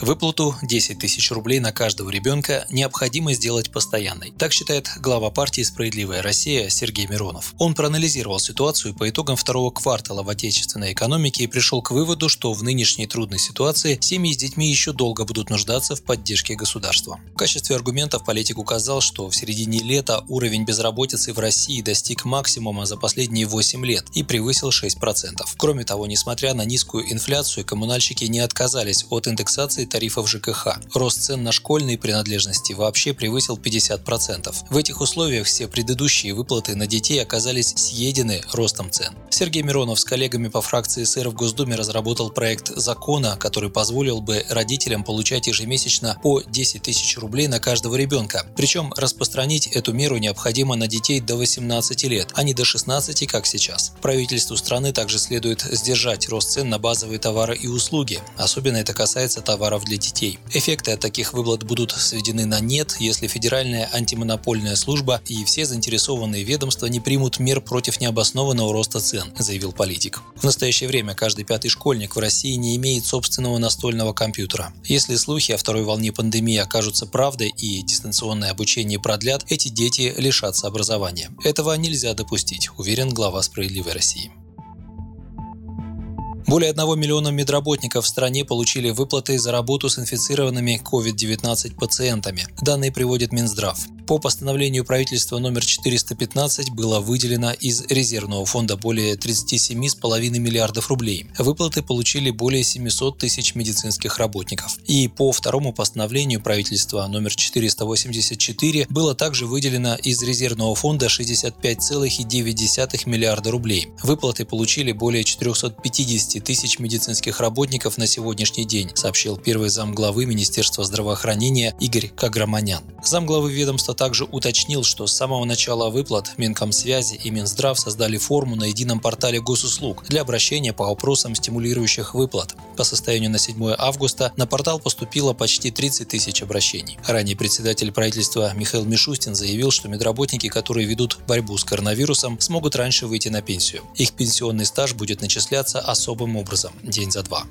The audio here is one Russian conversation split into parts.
Выплату 10 тысяч рублей на каждого ребенка необходимо сделать постоянной. Так считает глава партии «Справедливая Россия» Сергей Миронов. Он проанализировал ситуацию по итогам второго квартала в отечественной экономике и пришел к выводу, что в нынешней трудной ситуации семьи с детьми еще долго будут нуждаться в поддержке государства. В качестве аргументов политик указал, что в середине лета уровень безработицы в России достиг максимума за последние 8 лет и превысил 6%. Кроме того, несмотря на низкую инфляцию, коммунальщики не отказались от индексации тарифов ЖКХ. Рост цен на школьные принадлежности вообще превысил 50%. В этих условиях все предыдущие выплаты на детей оказались съедены ростом цен. Сергей Миронов с коллегами по фракции СР в Госдуме разработал проект закона, который позволил бы родителям получать ежемесячно по 10 тысяч рублей на каждого ребенка. Причем распространить эту меру необходимо на детей до 18 лет, а не до 16, как сейчас. Правительству страны также следует сдержать рост цен на базовые товары и услуги. Особенно это касается товаров прав для детей. Эффекты от таких выплат будут сведены на нет, если Федеральная антимонопольная служба и все заинтересованные ведомства не примут мер против необоснованного роста цен, заявил политик. В настоящее время каждый пятый школьник в России не имеет собственного настольного компьютера. Если слухи о второй волне пандемии окажутся правдой и дистанционное обучение продлят, эти дети лишатся образования. Этого нельзя допустить, уверен глава «Справедливой России». Более 1 миллиона медработников в стране получили выплаты за работу с инфицированными COVID-19 пациентами. Данные приводит Минздрав. По постановлению правительства номер 415 было выделено из резервного фонда более 37,5 миллиардов рублей. Выплаты получили более 700 тысяч медицинских работников. И по второму постановлению правительства номер 484 было также выделено из резервного фонда 65,9 миллиарда рублей. Выплаты получили более 450 тысяч медицинских работников на сегодняшний день, сообщил первый зам главы Министерства здравоохранения Игорь Каграманян. Замглавы ведомства также уточнил, что с самого начала выплат Минкомсвязи и Минздрав создали форму на едином портале госуслуг для обращения по вопросам стимулирующих выплат. По состоянию на 7 августа на портал поступило почти 30 тысяч обращений. Ранее председатель правительства Михаил Мишустин заявил, что медработники, которые ведут борьбу с коронавирусом, смогут раньше выйти на пенсию. Их пенсионный стаж будет начисляться особым образом – день за два.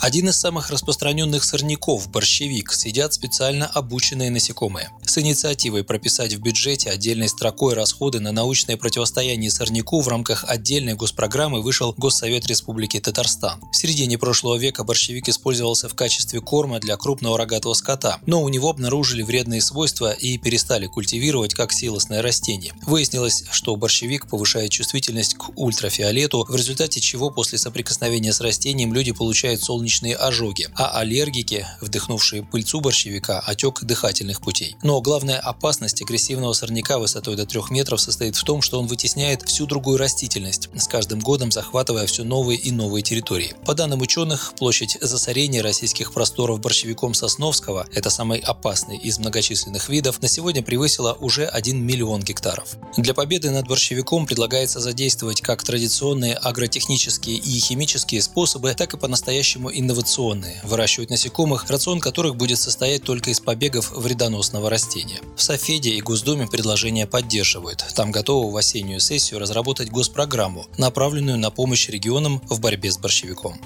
Один из самых распространенных сорняков – борщевик – съедят специально обученные насекомые. С инициативой прописать в бюджете отдельной строкой расходы на научное противостояние сорняку в рамках отдельной госпрограммы вышел Госсовет Республики Татарстан. В середине прошлого века борщевик использовался в качестве корма для крупного рогатого скота, но у него обнаружили вредные свойства и перестали культивировать как силосное растение. Выяснилось, что борщевик повышает чувствительность к ультрафиолету, в результате чего после соприкосновения с растением люди получают солнечные солнечные ожоги, а аллергики, вдохнувшие пыльцу борщевика, отек дыхательных путей. Но главная опасность агрессивного сорняка высотой до 3 метров состоит в том, что он вытесняет всю другую растительность, с каждым годом захватывая все новые и новые территории. По данным ученых, площадь засорения российских просторов борщевиком Сосновского, это самый опасный из многочисленных видов, на сегодня превысила уже 1 миллион гектаров. Для победы над борщевиком предлагается задействовать как традиционные агротехнические и химические способы, так и по-настоящему инновационные, выращивать насекомых, рацион которых будет состоять только из побегов вредоносного растения. В Софеде и Госдуме предложение поддерживают. Там готовы в осеннюю сессию разработать госпрограмму, направленную на помощь регионам в борьбе с борщевиком.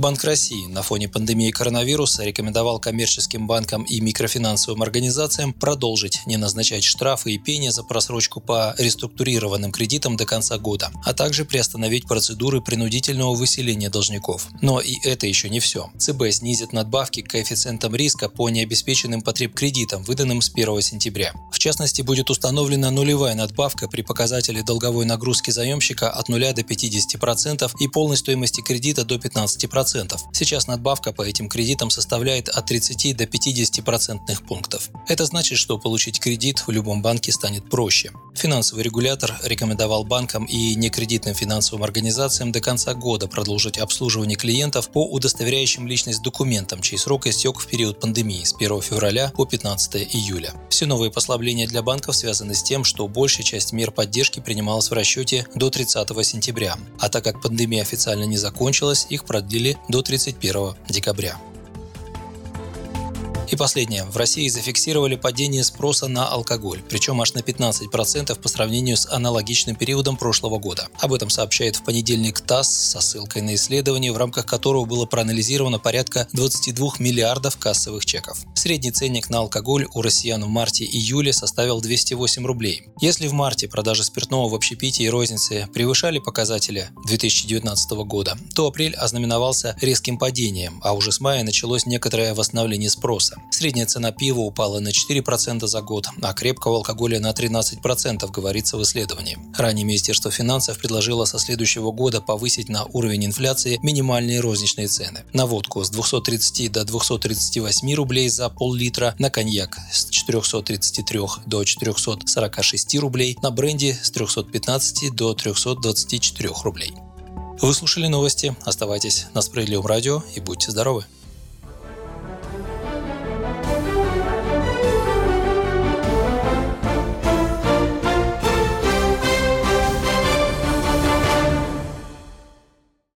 Банк России на фоне пандемии коронавируса рекомендовал коммерческим банкам и микрофинансовым организациям продолжить не назначать штрафы и пени за просрочку по реструктурированным кредитам до конца года, а также приостановить процедуры принудительного выселения должников. Но и это еще не все. ЦБ снизит надбавки к коэффициентам риска по необеспеченным потреб кредитам, выданным с 1 сентября. В частности, будет установлена нулевая надбавка при показателе долговой нагрузки заемщика от 0 до 50% и полной стоимости кредита до 15%. Сейчас надбавка по этим кредитам составляет от 30 до 50 процентных пунктов. Это значит, что получить кредит в любом банке станет проще. Финансовый регулятор рекомендовал банкам и некредитным финансовым организациям до конца года продолжить обслуживание клиентов по удостоверяющим личность документам, чей срок истек в период пандемии с 1 февраля по 15 июля. Все новые послабления для банков связаны с тем, что большая часть мер поддержки принималась в расчете до 30 сентября, а так как пандемия официально не закончилась, их продлили до 31 декабря. И последнее. В России зафиксировали падение спроса на алкоголь, причем аж на 15% по сравнению с аналогичным периодом прошлого года. Об этом сообщает в понедельник ТАСС со ссылкой на исследование, в рамках которого было проанализировано порядка 22 миллиардов кассовых чеков. Средний ценник на алкоголь у россиян в марте-июле составил 208 рублей. Если в марте продажи спиртного в общепитии и рознице превышали показатели 2019 года, то апрель ознаменовался резким падением, а уже с мая началось некоторое восстановление спроса. Средняя цена пива упала на 4% за год, а крепкого алкоголя на 13%, говорится в исследовании. Ранее Министерство финансов предложило со следующего года повысить на уровень инфляции минимальные розничные цены. На водку с 230 до 238 рублей за пол-литра, на коньяк с 433 до 446 рублей, на бренди с 315 до 324 рублей. Вы слушали новости. Оставайтесь на Справедливом радио и будьте здоровы.